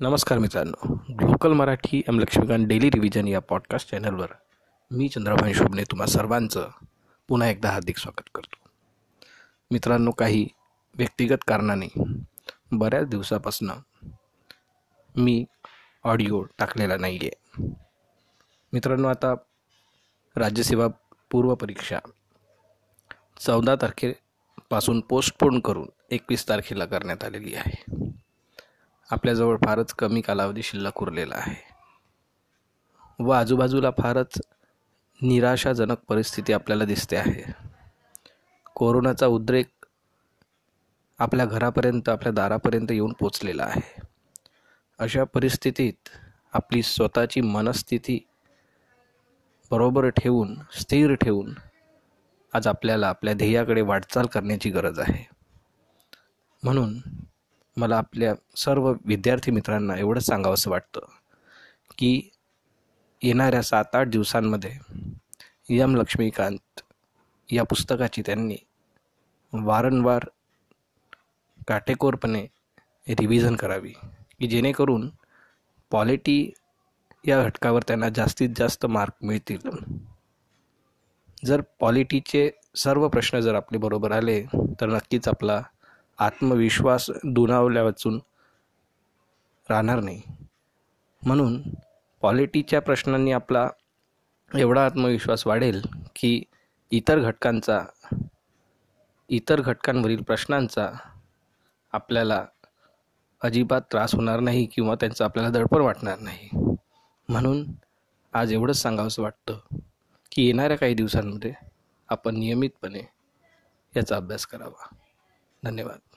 नमस्कार मित्रांनो. Local Marathi M Laxmikanth daily revision या पॉडकास्ट चॅनलवर मी चंद्रभान शोभने तुम्हा सर्वांचं पुन्हा एकदा हार्दिक स्वागत करतो. मित्रांनो काही व्यक्तिगत कारणाने बऱ्याच दिवसापासून मी ऑडिओ टाकलेला नाही आहे मित्रांनो आता राज्यसेवा पूर्वपरीक्षा चौदा तारखेपासून पोस्टपोन करून एकवीस तारखेला करण्यात आलेली आहे. आपल्याजवळ फारच कमी कालावधी शिल्लक उरलेला आहे. व आजूबाजूला फारच निराशाजनक परिस्थिती आपल्याला दिसते आहे. कोरोनाचा उद्रेक आपल्या घरापर्यंत आपल्या दारापर्यंत येऊन पोचलेला आहे. अशा परिस्थितीत आपली स्वतःची मनस्थिती बरोबर ठेवून स्थिर ठेवून आज आपल्याला आपल्या ध्येयाकडे वाटचाल करण्याची गरज आहे. म्हणून मला आपल्या सर्व विद्यार्थी मित्रांना एवढंच सांगावंसं वाटतं की येणाऱ्या सात आठ दिवसांमध्ये यम लक्ष्मीकांत या पुस्तकाची त्यांनी वारंवार काटेकोरपणे रिव्हिजन करावी की जेणेकरून पॉलिटी या घटकावर त्यांना जास्तीत जास्त मार्क मिळतील. जर पॉलिटीचे सर्व प्रश्न जर आपले बरोबर आले तर नक्कीच आपला आत्मविश्वास दुणावल्या वाचून राहणार नाही. म्हणून पॉलिटीच्या प्रश्नांनी आपला एवढा आत्मविश्वास वाढेल की इतर घटकांचा इतर घटकांवरील प्रश्नांचा आपल्याला अजिबात त्रास होणार नाही किंवा त्यांचं आपल्याला दडपण वाटणार नाही. म्हणून आज एवढंच सांगावंसं वाटतं की येणाऱ्या काही दिवसांमध्ये आपण नियमितपणे याचा अभ्यास करावा. धन्यवाद.